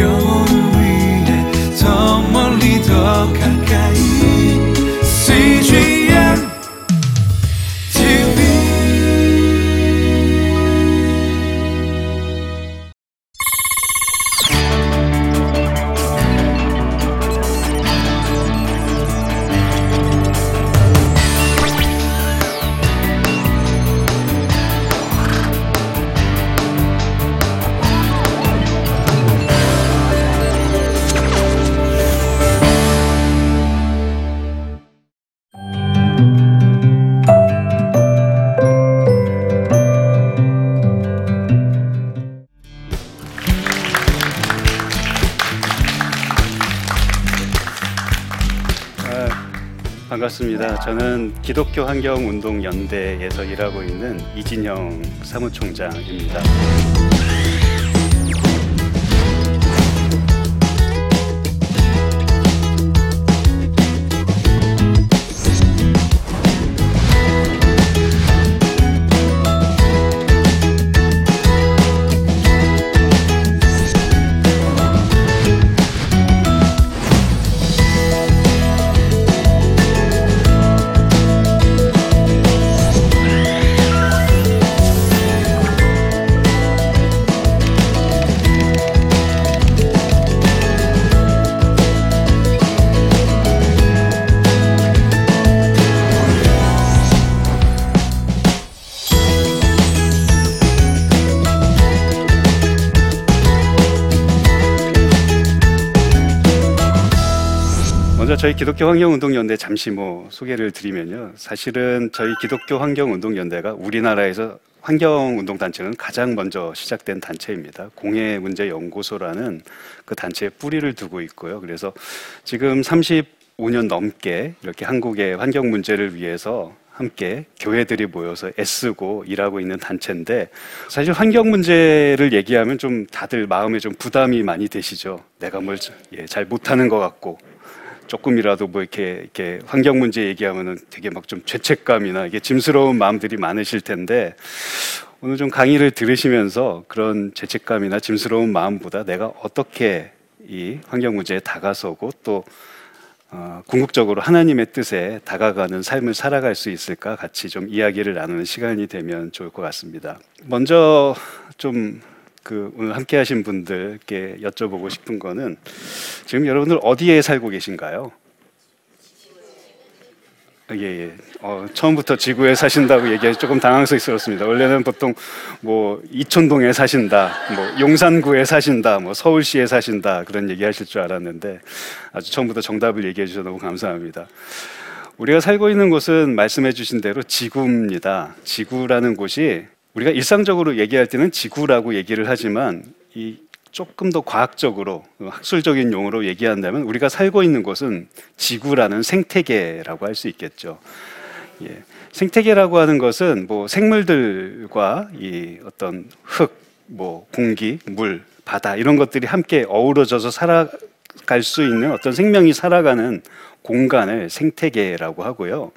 영 반갑습니다. 저는 기독교 환경 운동 연대에서 일하고 있는 이진영 사무총장입니다. 저 저희 기독교 환경운동연대 잠시 뭐 소개를 드리면요. 사실은 저희 기독교 환경운동연대가 우리나라에서 환경운동단체는 가장 먼저 시작된 단체입니다. 공해문제연구소라는 그 단체의 뿌리를 두고 있고요. 그래서 지금 35년 넘게 이렇게 한국의 환경 문제를 위해서 함께 교회들이 모여서 애쓰고 일하고 있는 단체인데 사실 환경 문제를 얘기하면 좀 다들 마음에 좀 부담이 많이 되시죠. 내가 뭘 잘 못하는 것 같고 조금이라도 뭐 이렇게 이렇게 환경 문제 얘기하면은 되게 막 좀 죄책감이나 이게 짐스러운 마음들이 많으실 텐데 오늘 좀 강의를 들으시면서 그런 죄책감이나 짐스러운 마음보다 내가 어떻게 이 환경 문제에 다가서고 또 어, 궁극적으로 하나님의 뜻에 다가가는 삶을 살아갈 수 있을까 같이 좀 이야기를 나누는 시간이 되면 좋을 것 같습니다. 먼저 좀 그 오늘 함께 하신 분들께 여쭤보고 싶은 거는 지금 여러분들 어디에 살고 계신가요? 예, 예. 어, 처음부터 지구에 사신다고 얘기해서 조금 당황스럽습니다. 원래는 보통 뭐 이촌동에 사신다, 뭐 용산구에 사신다, 뭐 서울시에 사신다 그런 얘기 하실 줄 알았는데 아주 처음부터 정답을 얘기해 주셔서 너무 감사합니다. 우리가 살고 있는 곳은 말씀해 주신 대로 지구입니다. 지구라는 곳이 우리가 일상적으로 얘기할 때는 지구라고 얘기를 하지만 이 조금 더 과학적으로 학술적인 용어로 얘기한다면 우리가 살고 있는 곳은 지구라는 생태계라고 할 수 있겠죠. 예. 생태계라고 하는 것은 뭐 생물들과 이 어떤 흙, 뭐 공기, 물, 바다 이런 것들이 함께 어우러져서 살아갈 수 있는 어떤 생명이 살아가는 공간을 생태계라고 하고요.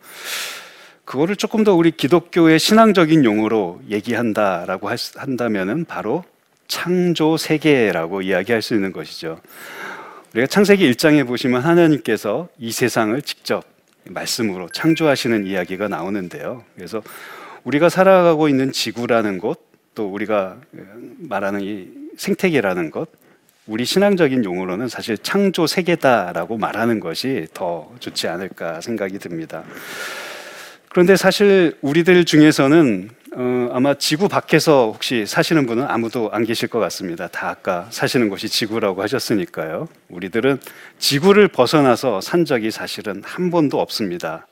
그거를 조금 더 우리 기독교의 신앙적인 용어로 얘기한다라고 한다면은 바로 창조 세계라고 이야기할 수 있는 것이죠. 우리가 창세기 1장에 보시면 하나님께서 이 세상을 직접 말씀으로 창조하시는 이야기가 나오는데요. 그래서 우리가 살아가고 있는 지구라는 곳, 또 우리가 말하는 이 생태계라는 것, 우리 신앙적인 용어로는 사실 창조 세계다라고 말하는 것이 더 좋지 않을까 생각이 듭니다. 그런데 사실 우리들 중에서는 어, 아마 지구 밖에서 혹시 사시는 분은 아무도 안 계실 것 같습니다. 다 아까 사시는 곳이 지구라고 하셨으니까요. 우리들은 지구를 벗어나서 산 적이 사실은 한 번도 없습니다.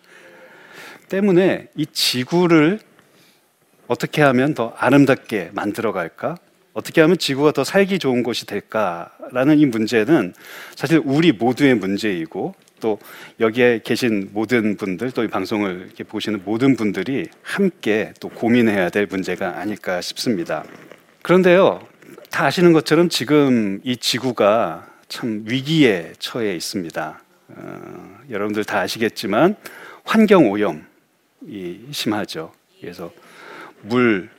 때문에 이 지구를 어떻게 하면 더 아름답게 만들어 갈까? 어떻게 하면 지구가 더 살기 좋은 곳이 될까라는 이 문제는 사실 우리 모두의 문제이고 또 여기에 계신 모든 분들 또 이 방송을 이렇게 보시는 모든 분들이 함께 또 고민해야 될 문제가 아닐까 싶습니다. 그런데요, 다 아시는 것처럼 지금 이 지구가 참 위기에 처해 있습니다. 어, 여러분들 다 아시겠지만 환경 오염이 심하죠. 그래서 물,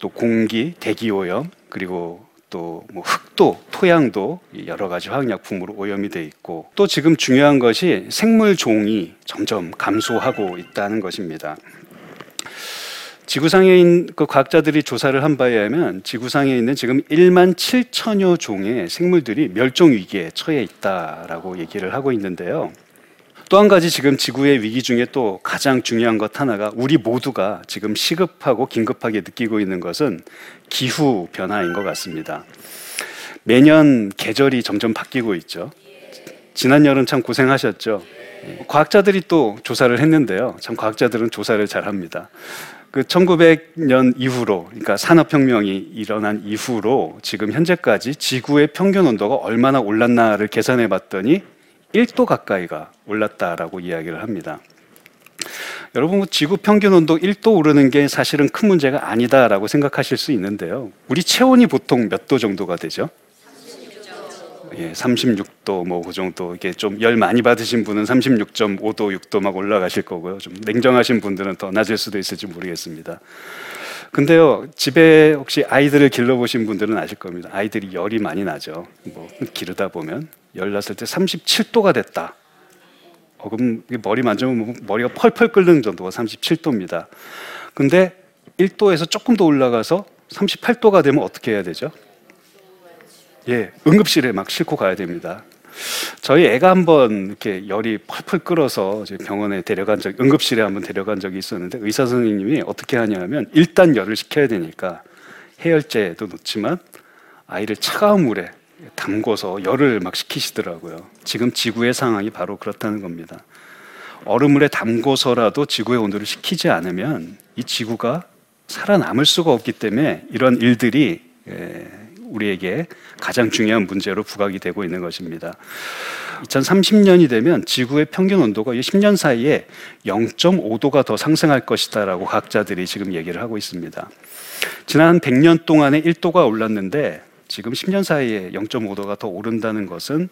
또 공기, 대기 오염, 그리고 또 뭐 흙도 토양도 이 여러 가지 화학약품으로 오염이 돼 있고 또 지금 중요한 것이 생물 종이 점점 감소하고 있다는 것입니다. 지구상에 있는 그 과학자들이 조사를 한 바에 의하면 지구상에 있는 지금 1만 7천여 종의 생물들이 멸종 위기에 처해 있다라고 얘기를 하고 있는데요. 또 한 가지 지금 지구의 위기 중에 또 가장 중요한 것 하나가 우리 모두가 지금 시급하고 긴급하게 느끼고 있는 것은 기후 변화인 것 같습니다. 매년 계절이 점점 바뀌고 있죠. 지난 여름 참 고생하셨죠. 과학자들이 또 조사를 했는데요. 참 과학자들은 조사를 잘 합니다. 그 1900년 이후로, 그러니까 산업혁명이 일어난 이후로 지금 현재까지 지구의 평균 온도가 얼마나 올랐나를 계산해 봤더니 1도 가까이가 올랐다라고 이야기를 합니다. 여러분 뭐 지구 평균 온도 1도 오르는 게 사실은 큰 문제가 아니다라고 생각하실 수 있는데요. 우리 체온이 보통 몇 도 정도가 되죠? 예, 36도 뭐 그 정도 이게 좀 열 많이 받으신 분은 36.5도, 6도 막 올라가실 거고요. 좀 냉정하신 분들은 더 낮을 수도 있을지 모르겠습니다. 근데요, 집에 혹시 아이들을 길러보신 분들은 아실 겁니다. 아이들이 열이 많이 나죠. 뭐 기르다 보면 열 났을 때 37도가 됐다. 어, 그럼 머리 만지면 뭐 머리가 펄펄 끓는 정도가 37도입니다. 근데 1도에서 조금 더 올라가서 38도가 되면 어떻게 해야 되죠? 예, 응급실에 막 싣고 가야 됩니다. 저희 애가 한번 이렇게 열이 펄펄 끓어서 병원에 데려간 적, 응급실에 한번 데려간 적이 있었는데 의사 선생님이 어떻게 하냐면 일단 열을 식혀야 되니까 해열제도 넣지만 아이를 차가운 물에 담궈서 열을 막 식히시더라고요. 지금 지구의 상황이 바로 그렇다는 겁니다. 얼음물에 담궈서라도 지구의 온도를 식히지 않으면 이 지구가 살아남을 수가 없기 때문에 이런 일들이 우리에게 가장 중요한 문제로 부각이 되고 있는 것입니다. 2030년이 되면 지구의 평균 온도가 10년 사이에 0.5도가 더 상승할 것이다라고 과학자들이 지금 얘기를 하고 있습니다. 지난 100년 동안에 1도가 올랐는데 지금 10년 사이에 0.5도가 더 오른다는 것은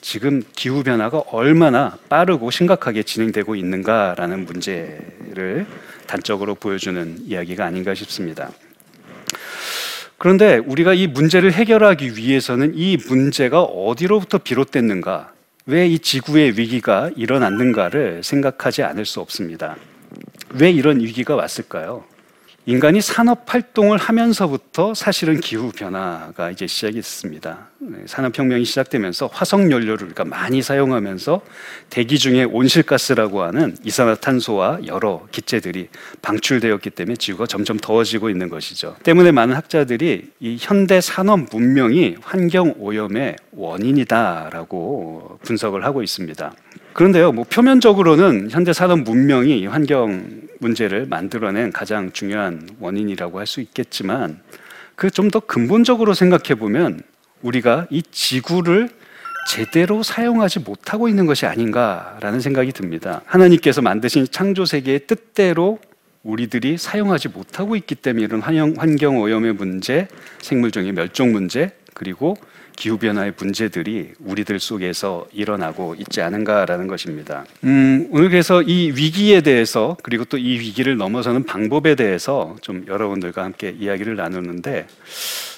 지금 기후 변화가 얼마나 빠르고 심각하게 진행되고 있는가라는 문제를 단적으로 보여주는 이야기가 아닌가 싶습니다. 그런데 우리가 이 문제를 해결하기 위해서는 이 문제가 어디로부터 비롯됐는가, 왜 이 지구의 위기가 일어났는가를 생각하지 않을 수 없습니다. 왜 이런 위기가 왔을까요? 인간이 산업 활동을 하면서부터 사실은 기후 변화가 이제 시작이 됐습니다. 네, 산업 혁명이 시작되면서 화석 연료를 많이 사용하면서 대기 중에 온실가스라고 하는 이산화탄소와 여러 기체들이 방출되었기 때문에 지구가 점점 더워지고 있는 것이죠. 때문에 많은 학자들이 이 현대 산업 문명이 환경 오염의 원인이다라고 분석을 하고 있습니다. 그런데요, 뭐 표면적으로는 현대 산업 문명이 환경 문제를 만들어낸 가장 중요한 원인이라고 할 수 있겠지만 그 좀 더 근본적으로 생각해 보면 우리가 이 지구를 제대로 사용하지 못하고 있는 것이 아닌가라는 생각이 듭니다. 하나님께서 만드신 창조 세계의 뜻대로 우리들이 사용하지 못하고 있기 때문에 이런 환경 오염의 문제, 생물종의 멸종 문제, 그리고 기후변화의 문제들이 우리들 속에서 일어나고 있지 않은가라는 것입니다. 음, 오늘 그래서 이 위기에 대해서 그리고 또 이 위기를 넘어서는 방법에 대해서 좀 여러분들과 함께 이야기를 나누는데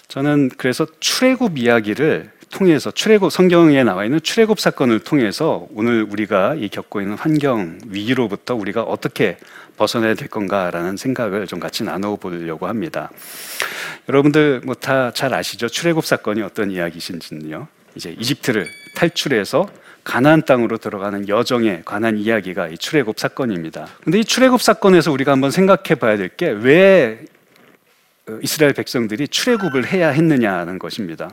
저는 그래서 출애굽 이야기를 통해서 출애굽 성경에 나와 있는 출애굽 사건을 통해서 오늘 우리가 이 겪고 있는 환경 위기로부터 우리가 어떻게 벗어나야 될 건가라는 생각을 좀 같이 나눠 보려고 합니다. 여러분들 뭐 다 잘 아시죠? 출애굽 사건이 어떤 이야기신지는요. 이제 이집트를 탈출해서 가나안 땅으로 들어가는 여정에 관한 이야기가 이 출애굽 사건입니다. 근데 이 출애굽 사건에서 우리가 한번 생각해 봐야 될 게 왜 이스라엘 백성들이 출애굽을 해야 했느냐는 것입니다.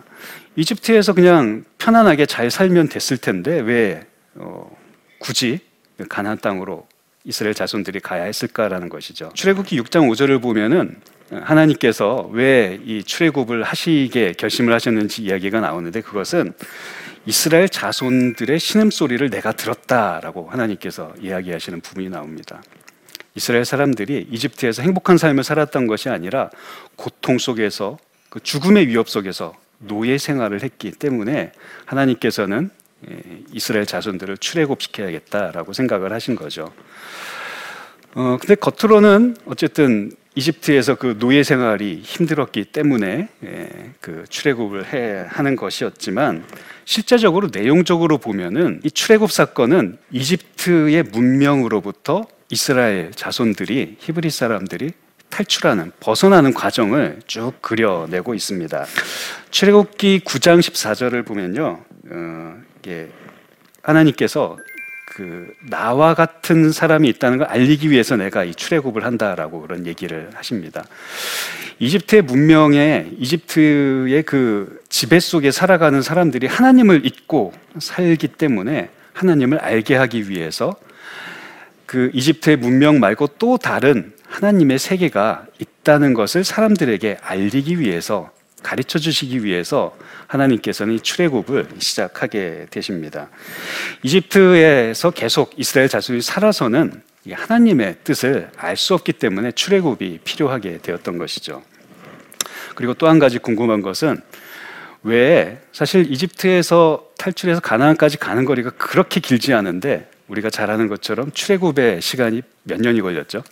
이집트에서 그냥 편안하게 잘 살면 됐을 텐데 왜 어, 굳이 가나안 땅으로 이스라엘 자손들이 가야 했을까라는 것이죠. 출애굽기 6장 5절을 보면은 하나님께서 왜 이 출애굽을 하시게 결심을 하셨는지 이야기가 나오는데 그것은 이스라엘 자손들의 신음 소리를 내가 들었다라고 하나님께서 이야기하시는 부분이 나옵니다. 이스라엘 사람들이 이집트에서 행복한 삶을 살았던 것이 아니라 고통 속에서 그 죽음의 위협 속에서 노예 생활을 했기 때문에 하나님께서는 예, 이스라엘 자손들을 출애굽시켜야겠다라고 생각을 하신 거죠. 어, 근데 겉으로는 어쨌든 이집트에서 그 노예 생활이 힘들었기 때문에 예, 그 출애굽을 해 하는 것이었지만 실제적으로 내용적으로 보면은 이 출애굽 사건은 이집트의 문명으로부터 이스라엘 자손들이 히브리 사람들이 탈출하는 벗어나는 과정을 쭉 그려내고 있습니다. 출애굽기 9장 14절을 보면요, 어, 하나님께서 그 나와 같은 사람이 있다는 걸 알리기 위해서 내가 이 출애굽을 한다라고 그런 얘기를 하십니다. 이집트의 문명에 이집트의 그 지배 속에 살아가는 사람들이 하나님을 잊고 살기 때문에 하나님을 알게 하기 위해서 그 이집트의 문명 말고 또 다른 하나님의 세계가 있다는 것을 사람들에게 알리기 위해서 가르쳐 주시기 위해서 하나님께서는 출애굽을 시작하게 되십니다. 이집트에서 계속 이스라엘 자손이 살아서는 하나님의 뜻을 알 수 없기 때문에 출애굽이 필요하게 되었던 것이죠. 그리고 또 한 가지 궁금한 것은 왜 사실 이집트에서 탈출해서 가나안까지 가는 거리가 그렇게 길지 않은데 우리가 잘 아는 것처럼 출애굽의 시간이 몇 년이 걸렸죠?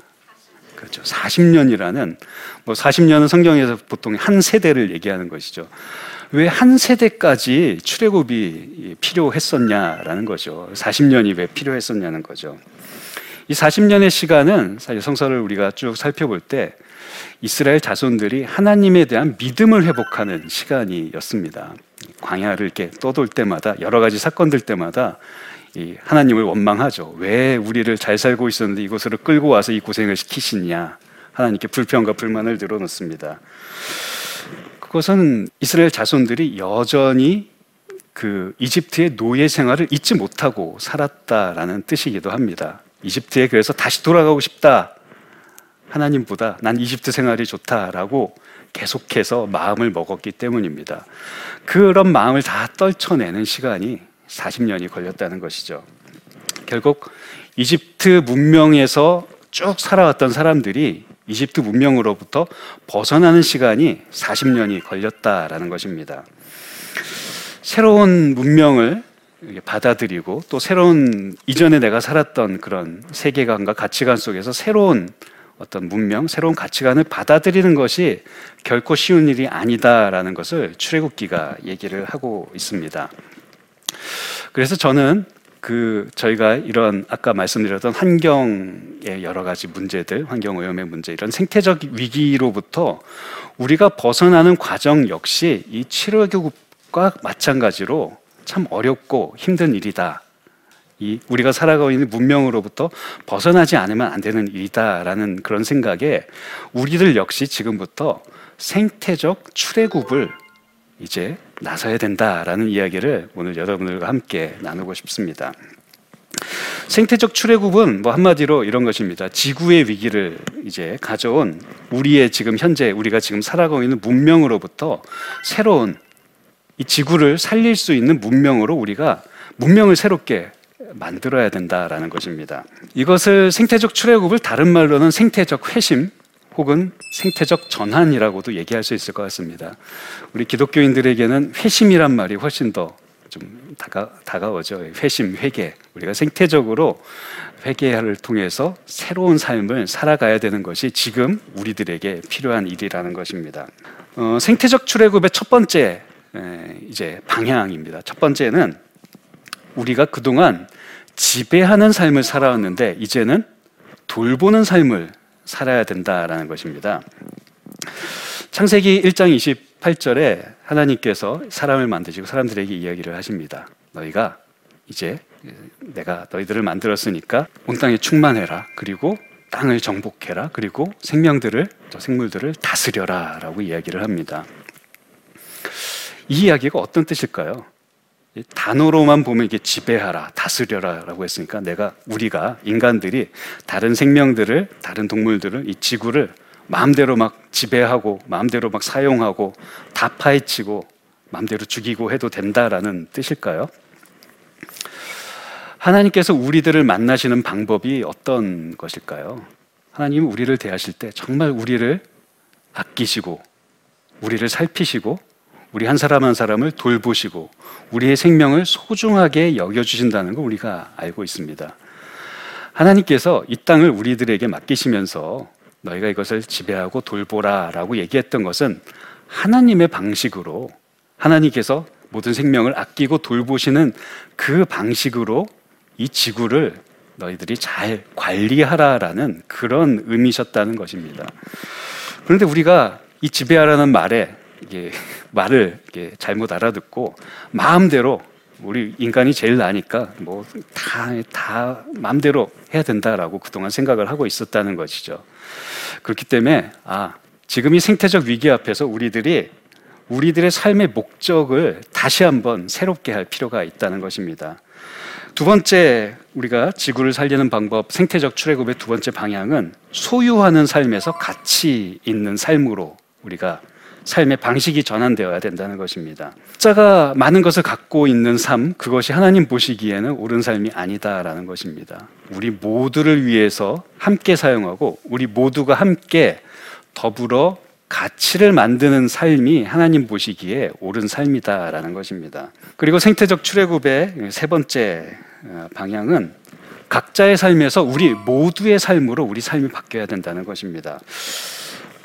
그렇죠. 40년이라는 뭐 40년은 성경에서 보통 한 세대를 얘기하는 것이죠. 왜 한 세대까지 출애굽이 필요했었냐라는 거죠. 40년이 왜 필요했었냐는 거죠. 이 40년의 시간은 사실 성서를 우리가 쭉 살펴볼 때 이스라엘 자손들이 하나님에 대한 믿음을 회복하는 시간이었습니다. 광야를 이렇게 떠돌 때마다 여러 가지 사건들 때마다 이 하나님을 원망하죠. 왜 우리를 잘 살고 있었는데 이곳으로 끌고 와서 이 고생을 시키시냐. 하나님께 불평과 불만을 늘어놓습니다. 그것은 이스라엘 자손들이 여전히 그 이집트의 노예 생활을 잊지 못하고 살았다라는 뜻이기도 합니다. 이집트에 그래서 다시 돌아가고 싶다. 하나님보다 난 이집트 생활이 좋다라고 계속해서 마음을 먹었기 때문입니다. 그런 마음을 다 떨쳐내는 시간이 40년이 걸렸다는 것이죠. 결국 이집트 문명에서 쭉 살아왔던 사람들이 이집트 문명으로부터 벗어나는 시간이 40년이 걸렸다라는 것입니다. 새로운 문명을 받아들이고 또 새로운 이전에 내가 살았던 그런 세계관과 가치관 속에서 새로운 어떤 문명, 새로운 가치관을 받아들이는 것이 결코 쉬운 일이 아니다라는 것을 출애굽기가 얘기를 하고 있습니다. 그래서 저는 그 저희가 이런 아까 말씀드렸던 환경의 여러 가지 문제들, 환경 오염의 문제, 이런 생태적 위기로부터 우리가 벗어나는 과정 역시 이 치료교육과 마찬가지로 참 어렵고 힘든 일이다. 이 우리가 살아가고 있는 문명으로부터 벗어나지 않으면 안 되는 일이다라는 그런 생각에 우리들 역시 지금부터 생태적 출애굽을 이제 나서야 된다라는 이야기를 오늘 여러분들과 함께 나누고 싶습니다. 생태적 출애굽은 뭐 한마디로 이런 것입니다. 지구의 위기를 이제 가져온 우리의 지금 현재 우리가 지금 살아가고 있는 문명으로부터 새로운 이 지구를 살릴 수 있는 문명으로 우리가 문명을 새롭게 만들어야 된다라는 것입니다. 이것을 생태적 출애굽을 다른 말로는 생태적 회심 혹은 생태적 전환이라고도 얘기할 수 있을 것 같습니다. 우리 기독교인들에게는 회심이란 말이 훨씬 더 좀 다가, 다가오죠. 회심, 회개. 우리가 생태적으로 회개를 통해서 새로운 삶을 살아가야 되는 것이 지금 우리들에게 필요한 일이라는 것입니다. 어, 생태적 출애굽의 첫 번째 에, 이제 방향입니다. 첫 번째는 우리가 그동안 지배하는 삶을 살아왔는데 이제는 돌보는 삶을 살아야 된다라는 것입니다. 창세기 1장 28절에 하나님께서 사람을 만드시고 사람들에게 이야기를 하십니다. 너희가 이제 내가 너희들을 만들었으니까 온 땅에 충만해라. 그리고 땅을 정복해라. 그리고 생명들을 저 생물들을 다스려라라고 이야기를 합니다. 이 이야기가 어떤 뜻일까요? 단어로만 보면 이게 지배하라, 다스려라라고 했으니까 내가 우리가 인간들이 다른 생명들을 다른 동물들을 이 지구를 마음대로 막 지배하고 마음대로 막 사용하고 다 파헤치고 마음대로 죽이고 해도 된다라는 뜻일까요? 하나님께서 우리들을 만나시는 방법이 어떤 것일까요? 하나님은 우리를 대하실 때 정말 우리를 아끼시고 우리를 살피시고 우리 한 사람 한 사람을 돌보시고 우리의 생명을 소중하게 여겨주신다는 걸 우리가 알고 있습니다. 하나님께서 이 땅을 우리들에게 맡기시면서 너희가 이것을 지배하고 돌보라 라고 얘기했던 것은 하나님의 방식으로 하나님께서 모든 생명을 아끼고 돌보시는 그 방식으로 이 지구를 너희들이 잘 관리하라라는 그런 의미셨다는 것입니다. 그런데 우리가 이 지배하라는 말에 이게 말을 이게 잘못 알아듣고 마음대로 우리 인간이 제일 나니까 뭐 다 다 마음대로 해야 된다라고 그동안 생각을 하고 있었다는 것이죠. 그렇기 때문에 아 지금 이 생태적 위기 앞에서 우리들이 우리들의 삶의 목적을 다시 한번 새롭게 할 필요가 있다는 것입니다. 두 번째 우리가 지구를 살리는 방법 생태적 출애굽의 두 번째 방향은 소유하는 삶에서 가치 있는 삶으로 우리가 삶의 방식이 전환되어야 된다는 것입니다. 자가 많은 것을 갖고 있는 삶, 그것이 하나님 보시기에는 옳은 삶이 아니다라는 것입니다. 우리 모두를 위해서 함께 사용하고 우리 모두가 함께 더불어 가치를 만드는 삶이 하나님 보시기에 옳은 삶이다라는 것입니다. 그리고 생태적 출애굽의 세 번째 어, 방향은 각자의 삶에서 우리 모두의 삶으로 우리 삶이 바뀌어야 된다는 것입니다.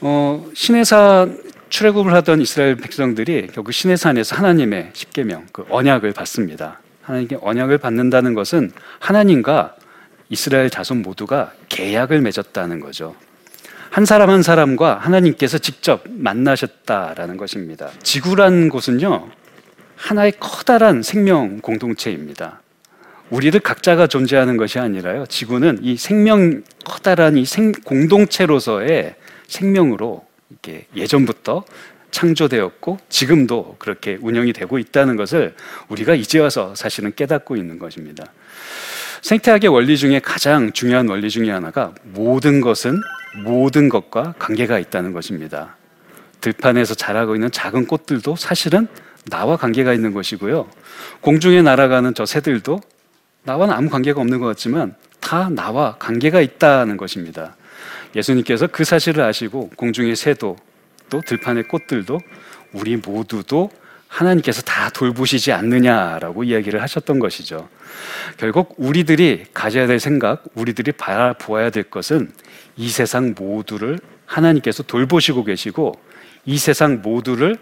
어, 신해산 출애굽을 하던 이스라엘 백성들이 결국 신해산에서 하나님의 십계명, 그 언약을 받습니다. 하나님께 언약을 받는다는 것은 하나님과 이스라엘 자손 모두가 계약을 맺었다는 거죠. 한 사람 한 사람과 하나님께서 직접 만나셨다라는 것입니다. 지구란 곳은요, 하나의 커다란 생명 공동체입니다. 우리들 각자가 존재하는 것이 아니라요. 지구는 이 생명 커다란 이 생, 공동체로서의 생명으로 이렇게 예전부터 창조되었고 지금도 그렇게 운영이 되고 있다는 것을 우리가 이제 와서 사실은 깨닫고 있는 것입니다. 생태학의 원리 중에 가장 중요한 원리 중에 하나가 모든 것은 모든 것과 관계가 있다는 것입니다. 들판에서 자라고 있는 작은 꽃들도 사실은 나와 관계가 있는 것이고요. 공중에 날아가는 저 새들도 나와는 아무 관계가 없는 것 같지만 다 나와 관계가 있다는 것입니다. 예수님께서 그 사실을 아시고 공중의 새도 또 들판의 꽃들도 우리 모두도 하나님께서 다 돌보시지 않느냐라고 이야기를 하셨던 것이죠. 결국 우리들이 가져야 될 생각, 우리들이 바라보아야 될 것은 이 세상 모두를 하나님께서 돌보시고 계시고 이 세상 모두를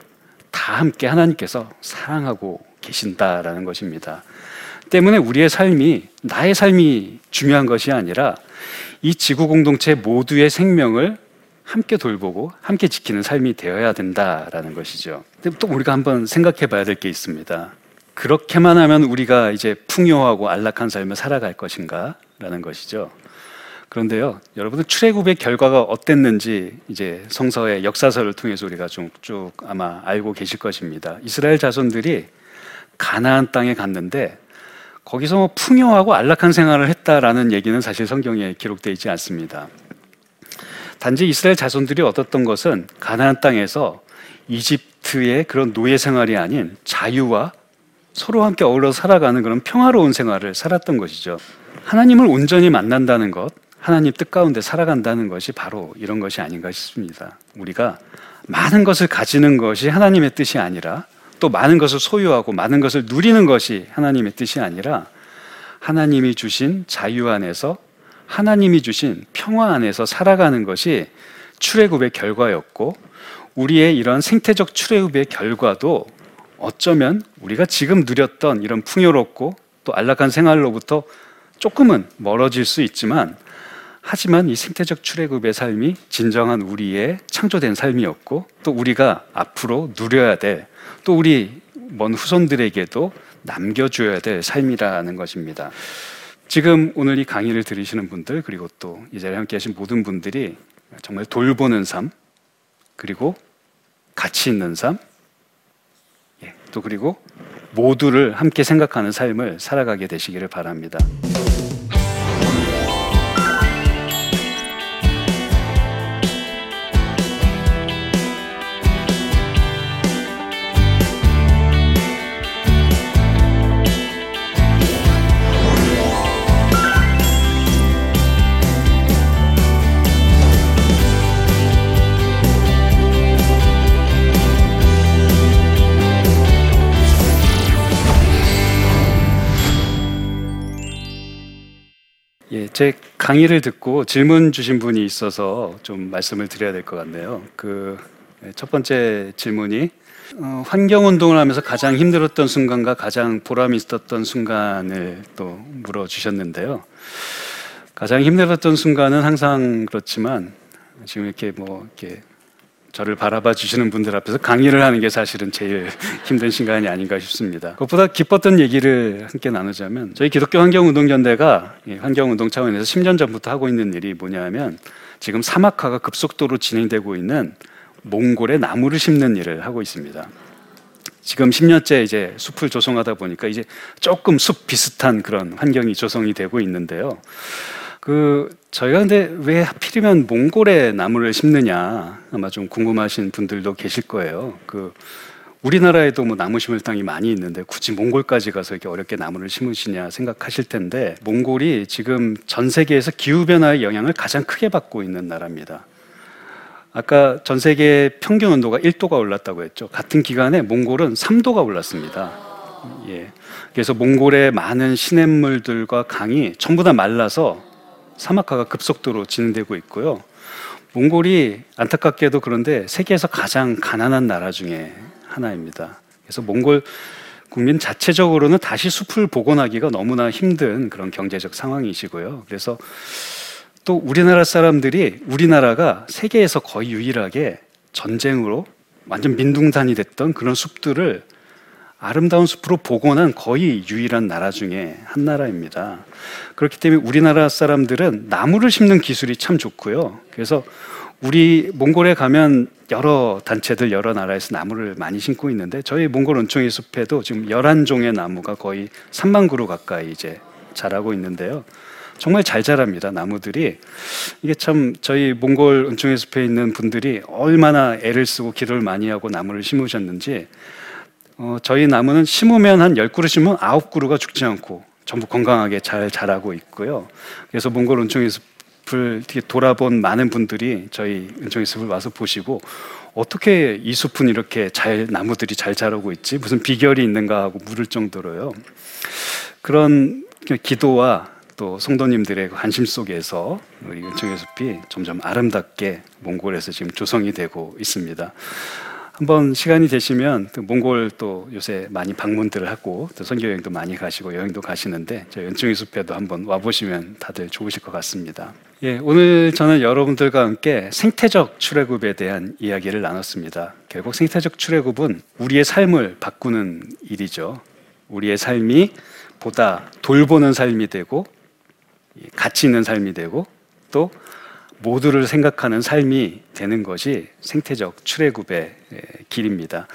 다 함께 하나님께서 사랑하고 계신다라는 것입니다. 때문에 우리의 삶이 나의 삶이 중요한 것이 아니라 이 지구 공동체 모두의 생명을 함께 돌보고 함께 지키는 삶이 되어야 된다라는 것이죠. 또 우리가 한번 생각해 봐야 될 게 있습니다. 그렇게만 하면 우리가 이제 풍요하고 안락한 삶을 살아갈 것인가라는 것이죠. 그런데요, 여러분은 출애굽의 결과가 어땠는지 이제 성서의 역사서를 통해서 우리가 쭉 아마 알고 계실 것입니다. 이스라엘 자손들이 가나안 땅에 갔는데 거기서 뭐 풍요하고 안락한 생활을 했다라는 얘기는 사실 성경에 기록되어 있지 않습니다. 단지 이스라엘 자손들이 얻었던 것은 가나안 땅에서 이집트의 그런 노예 생활이 아닌 자유와 서로 함께 어울러 살아가는 그런 평화로운 생활을 살았던 것이죠. 하나님을 온전히 만난다는 것, 하나님 뜻 가운데 살아간다는 것이 바로 이런 것이 아닌가 싶습니다. 우리가 많은 것을 가지는 것이 하나님의 뜻이 아니라 또 많은 것을 소유하고 많은 것을 누리는 것이 하나님의 뜻이 아니라 하나님이 주신 자유 안에서 하나님이 주신 평화 안에서 살아가는 것이 출애굽의 결과였고 우리의 이런 생태적 출애굽의 결과도 어쩌면 우리가 지금 누렸던 이런 풍요롭고 또 안락한 생활로부터 조금은 멀어질 수 있지만 하지만 이 생태적 출애굽의 삶이 진정한 우리의 창조된 삶이었고 또 우리가 앞으로 누려야 될또 우리 먼 후손들에게도 남겨줘야 될 삶이라는 것입니다. 지금 오늘 이 강의를 들으시는 분들 그리고 또 이 자리에 함께 하신 모든 분들이 정말 돌보는 삶 그리고 가치 있는 삶 예, 또 그리고 모두를 함께 생각하는 삶을 살아가게 되시기를 바랍니다. 제 강의를 듣고 질문 주신 분이 있어서 좀 말씀을 드려야 될 것 같네요. 그 첫 번째 질문이 어, 환경 운동을 하면서 가장 힘들었던 순간과 가장 보람 있었던 순간을 또 물어 주셨는데요. 가장 힘들었던 순간은 항상 그렇지만 지금 이렇게 뭐 이렇게 저를 바라봐 주시는 분들 앞에서 강의를 하는 게 사실은 제일 힘든 시간이 아닌가 싶습니다. 그것보다 기뻤던 얘기를 함께 나누자면 저희 기독교 환경운동연대가 환경운동 차원에서 10년 전부터 하고 있는 일이 뭐냐면 지금 사막화가 급속도로 진행되고 있는 몽골에 나무를 심는 일을 하고 있습니다. 지금 10년째 이제 숲을 조성하다 보니까 이제 조금 숲 비슷한 그런 환경이 조성이 되고 있는데요. 그 저희가 근데 왜 하필이면 몽골에 나무를 심느냐 아마 좀 궁금하신 분들도 계실 거예요. 그 우리나라에도 뭐 나무 심을 땅이 많이 있는데 굳이 몽골까지 가서 이렇게 어렵게 나무를 심으시냐 생각하실 텐데 몽골이 지금 전 세계에서 기후 변화의 영향을 가장 크게 받고 있는 나라입니다. 아까 전 세계 평균 온도가 1도가 올랐다고 했죠. 같은 기간에 몽골은 3도가 올랐습니다. 예. 그래서 몽골의 많은 시냇물들과 강이 전부 다 말라서 사막화가 급속도로 진행되고 있고요. 몽골이 안타깝게도 그런데 세계에서 가장 가난한 나라 중에 하나입니다. 그래서 몽골 국민 자체적으로는 다시 숲을 복원하기가 너무나 힘든 그런 경제적 상황이시고요. 그래서 또 우리나라 사람들이 우리나라가 세계에서 거의 유일하게 전쟁으로 완전 민둥산이 됐던 그런 숲들을 아름다운 숲으로 복원한 거의 유일한 나라 중에 한 나라입니다. 그렇기 때문에 우리나라 사람들은 나무를 심는 기술이 참 좋고요. 그래서 우리 몽골에 가면 여러 단체들 여러 나라에서 나무를 많이 심고 있는데 저희 몽골 온총이 숲에도 지금 11종의 나무가 거의 3만 그루 가까이 이제 자라고 있는데요. 정말 잘 자랍니다. 나무들이 이게 참 저희 몽골 은총의 숲에 있는 분들이 얼마나 애를 쓰고 기도를 많이 하고 나무를 심으셨는지 어, 저희 나무는 심으면 한 10그루 심으면 9그루가 죽지 않고 전부 건강하게 잘 자라고 있고요. 그래서 몽골 은총의 숲을 돌아본 많은 분들이 저희 은총의 숲을 와서 보시고 어떻게 이 숲은 이렇게 잘 나무들이 잘 자라고 있지 무슨 비결이 있는가 하고 물을 정도로요. 그런 기도와 또 성도님들의 관심 속에서 우리 은총의 숲이 점점 아름답게 몽골에서 지금 조성이 되고 있습니다. 한번 시간이 되시면 몽골 또 요새 많이 방문들을 하고 또 선교 여행도 많이 가시고 여행도 가시는데 저희 연중의 숲에도 한번 와 보시면 다들 좋으실 것 같습니다. 예, 오늘 저는 여러분들과 함께 생태적 출애굽에 대한 이야기를 나눴습니다. 결국 생태적 출애굽은 우리의 삶을 바꾸는 일이죠. 우리의 삶이 보다 돌보는 삶이 되고 가치 있는 삶이 되고 또 모두를 생각하는 삶이 되는 것이 생태적 출애굽의 길입니다.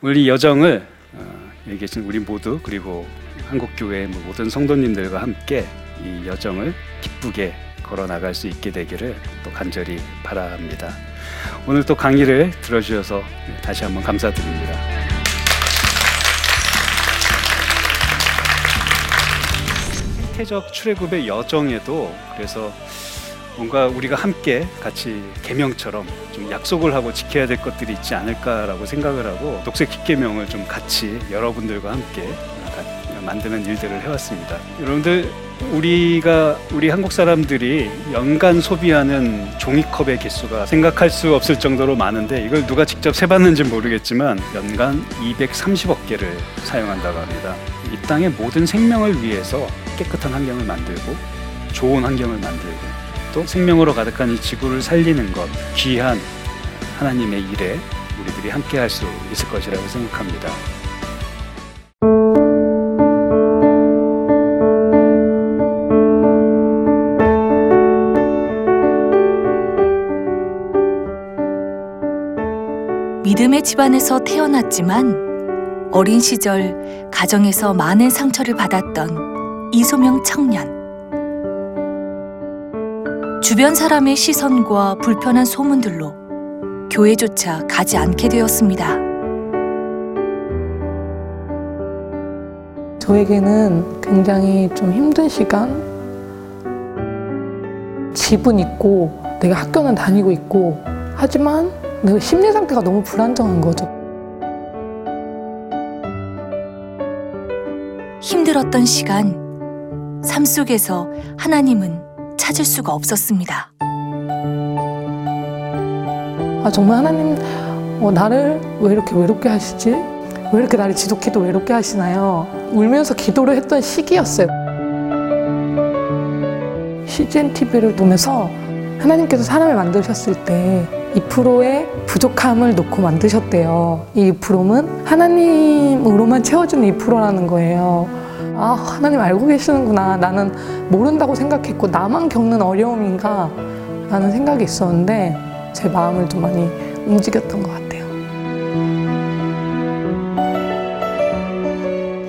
우리 여정을 어, 여기 계신 우리 모두 그리고 한국 교회 모든 성도님들과 함께 이 여정을 기쁘게 걸어 나갈 수 있게 되기를 또 간절히 바랍니다. 오늘 또 강의를 들어주셔서 다시 한번 감사드립니다. 생태적 출애굽의 여정에도 그래서 뭔가 우리가 함께 같이 계명처럼 좀 약속을 하고 지켜야 될 것들이 있지 않을까라고 생각을 하고 녹색 깃계명을 좀 같이 여러분들과 함께 만드는 일들을 해왔습니다. 여러분들 우리가 우리 한국 사람들이 연간 소비하는 종이컵의 개수가 생각할 수 없을 정도로 많은데 이걸 누가 직접 세봤는지 모르겠지만 연간 230억 개를 사용한다고 합니다. 이 땅의 모든 생명을 위해서 깨끗한 환경을 만들고 좋은 환경을 만들고 또 생명으로 가득한 이 지구를 살리는 것 귀한 하나님의 일에 우리들이 함께 할 수 있을 것이라고 생각합니다. 믿음의 집안에서 태어났지만 어린 시절 가정에서 많은 상처를 받았던 이소명 청년. 주변 사람의 시선과 불편한 소문들로 교회조차 가지 않게 되었습니다. 저에게는 굉장히 좀 힘든 시간? 집은 있고, 내가 학교는 다니고 있고, 하지만 내 심리 상태가 너무 불안정한 거죠. 힘들었던 시간, 삶 속에서 하나님은 찾을 수가 없었습니다. 아 정말 하나님 어, 나를 왜 이렇게 외롭게 하시지? 왜 이렇게 나를 지독히도 외롭게 하시나요? 울면서 기도를 했던 시기였어요. CGN TV를 보면서 하나님께서 사람을 만드셨을 때 2%의 부족함을 놓고 만드셨대요. 이 2%는 하나님으로만 채워주는 2%라는 거예요. 아, 하나님 알고 계시는구나. 나는 모른다고 생각했고, 나만 겪는 어려움인가? 라는 생각이 있었는데, 제 마음을 좀 많이 움직였던 것 같아요.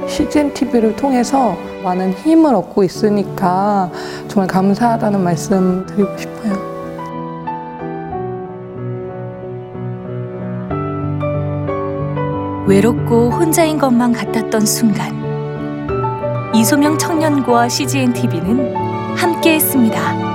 CGN TV를 통해서 많은 힘을 얻고 있으니까 정말 감사하다는 말씀 드리고 싶어요. 외롭고 혼자인 것만 같았던 순간 이소명 청년과 CGN TV는 함께했습니다.